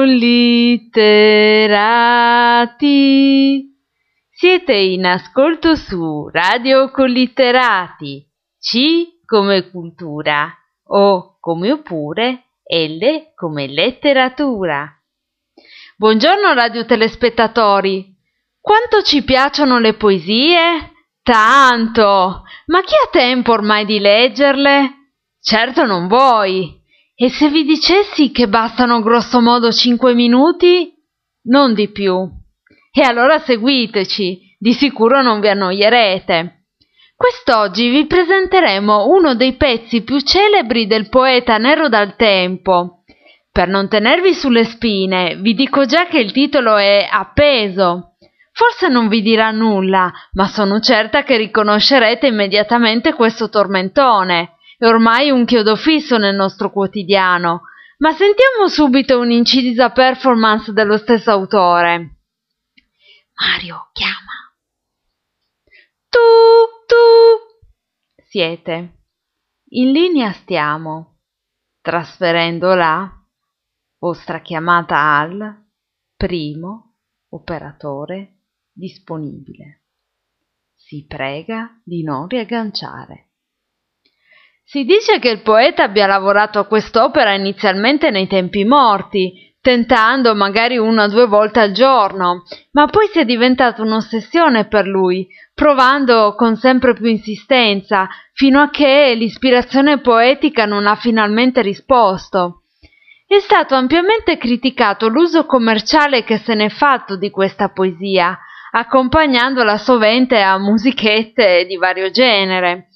Collitterati. Siete in ascolto su Radio Collitterati. C come cultura, O come oppure, L come letteratura. Buongiorno radio telespettatori. Quanto ci piacciono le poesie? Tanto! Ma chi ha tempo ormai di leggerle? Certo non voi. E se vi dicessi che bastano grosso modo cinque minuti? Non di più. E allora seguiteci, di sicuro non vi annoierete. Quest'oggi vi presenteremo uno dei pezzi più celebri del poeta Nero dal Tempo. Per non tenervi sulle spine, vi dico già che il titolo è Appeso. Forse non vi dirà nulla, ma sono certa che riconoscerete immediatamente questo tormentone è ormai un chiodo fisso nel nostro quotidiano, ma sentiamo subito un'incisa performance dello stesso autore. Mario chiama. Tu, tu. Siete. In linea stiamo, trasferendo la vostra chiamata al primo operatore disponibile. Si prega di non riagganciare. Si dice che il poeta abbia lavorato a quest'opera inizialmente nei tempi morti, tentando magari una o due volte al giorno, ma poi si è diventata un'ossessione per lui, provando con sempre più insistenza, fino a che l'ispirazione poetica non ha finalmente risposto. È stato ampiamente criticato l'uso commerciale che se n'è fatto di questa poesia, accompagnandola sovente a musichette di vario genere.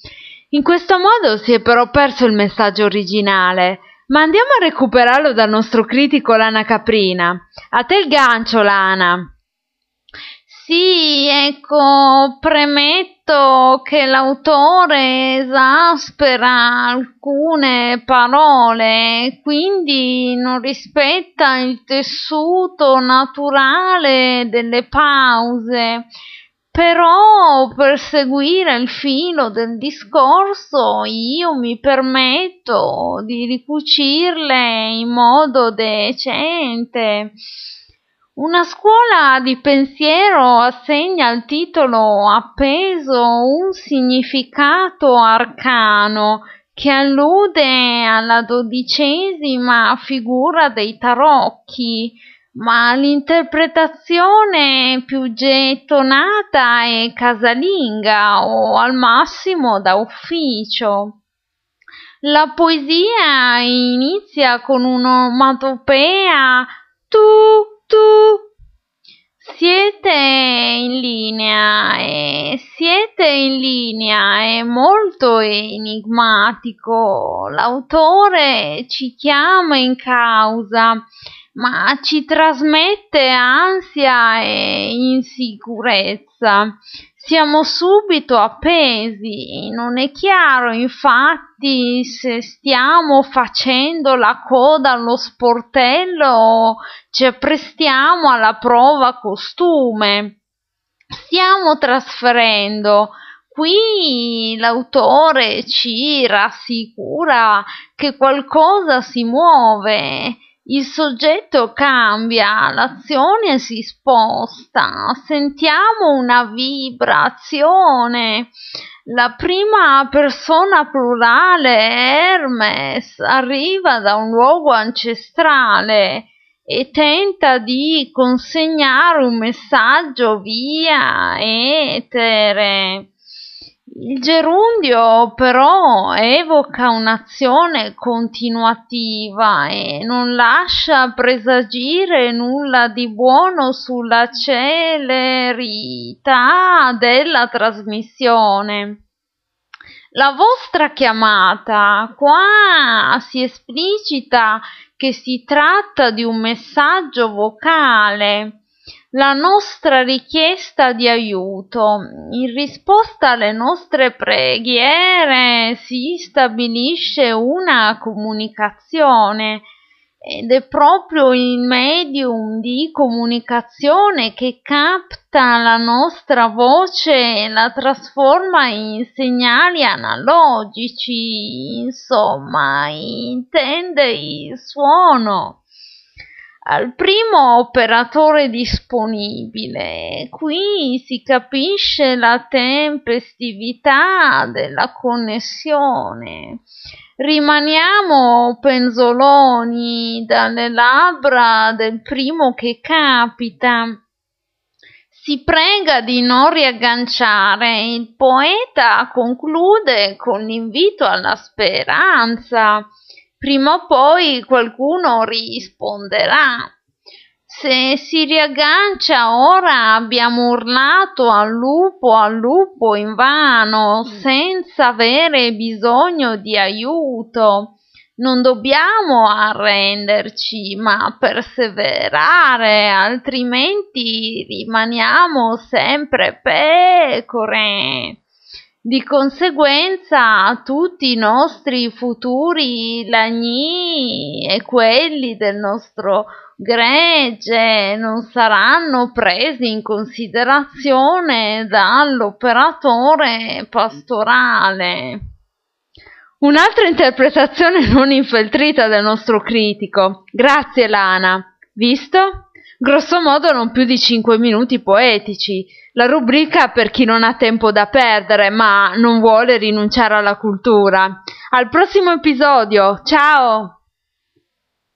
In questo modo si è però perso il messaggio originale, ma andiamo a recuperarlo dal nostro critico Lana Caprina. A te il gancio, Lana. Sì, ecco, premetto che l'autore esaspera alcune parole, quindi non rispetta il tessuto naturale delle pause però per seguire il filo del discorso io mi permetto di ricucirle in modo decente. Una scuola di pensiero assegna al titolo appeso un significato arcano che allude alla dodicesima figura dei tarocchi, ma l'interpretazione più gettonata è casalinga o al massimo da ufficio. La poesia inizia con un'omatopea tu tu siete in linea e siete in linea è molto enigmatico. L'autore ci chiama in causa ma ci trasmette ansia e insicurezza. Siamo subito appesi, non è chiaro infatti se stiamo facendo la coda allo sportello o ci apprestiamo alla prova costume. Stiamo trasferendo qui l'autore ci rassicura che qualcosa si muove il soggetto cambia, l'azione si sposta, sentiamo una vibrazione. La prima persona plurale, Hermes, arriva da un luogo ancestrale e tenta di consegnare un messaggio via etere. Il gerundio però evoca un'azione continuativa e non lascia presagire nulla di buono sulla celerità della trasmissione. La vostra chiamata qua si esplicita che si tratta di un messaggio vocale la nostra richiesta di aiuto. In risposta alle nostre preghiere si stabilisce una comunicazione ed è proprio il medium di comunicazione che capta la nostra voce e la trasforma in segnali analogici, insomma, intende il suono. Al primo operatore disponibile. Qui si capisce la tempestività della connessione. Rimaniamo penzoloni dalle labbra del primo che capita. Si prega di non riagganciare. Il poeta conclude con l'invito alla speranza. Prima o poi qualcuno risponderà. Se si riaggancia ora abbiamo urlato al lupo, al lupo invano, mm. senza avere bisogno di aiuto. Non dobbiamo arrenderci, ma perseverare, altrimenti rimaniamo sempre pecore. Di conseguenza tutti i nostri futuri lagni e quelli del nostro gregge non saranno presi in considerazione dall'operatore pastorale. Un'altra interpretazione non infeltrita del nostro critico. Grazie Lana. Visto? Grosso modo non più di cinque minuti poetici. La rubrica per chi non ha tempo da perdere ma non vuole rinunciare alla cultura. Al prossimo episodio. Ciao!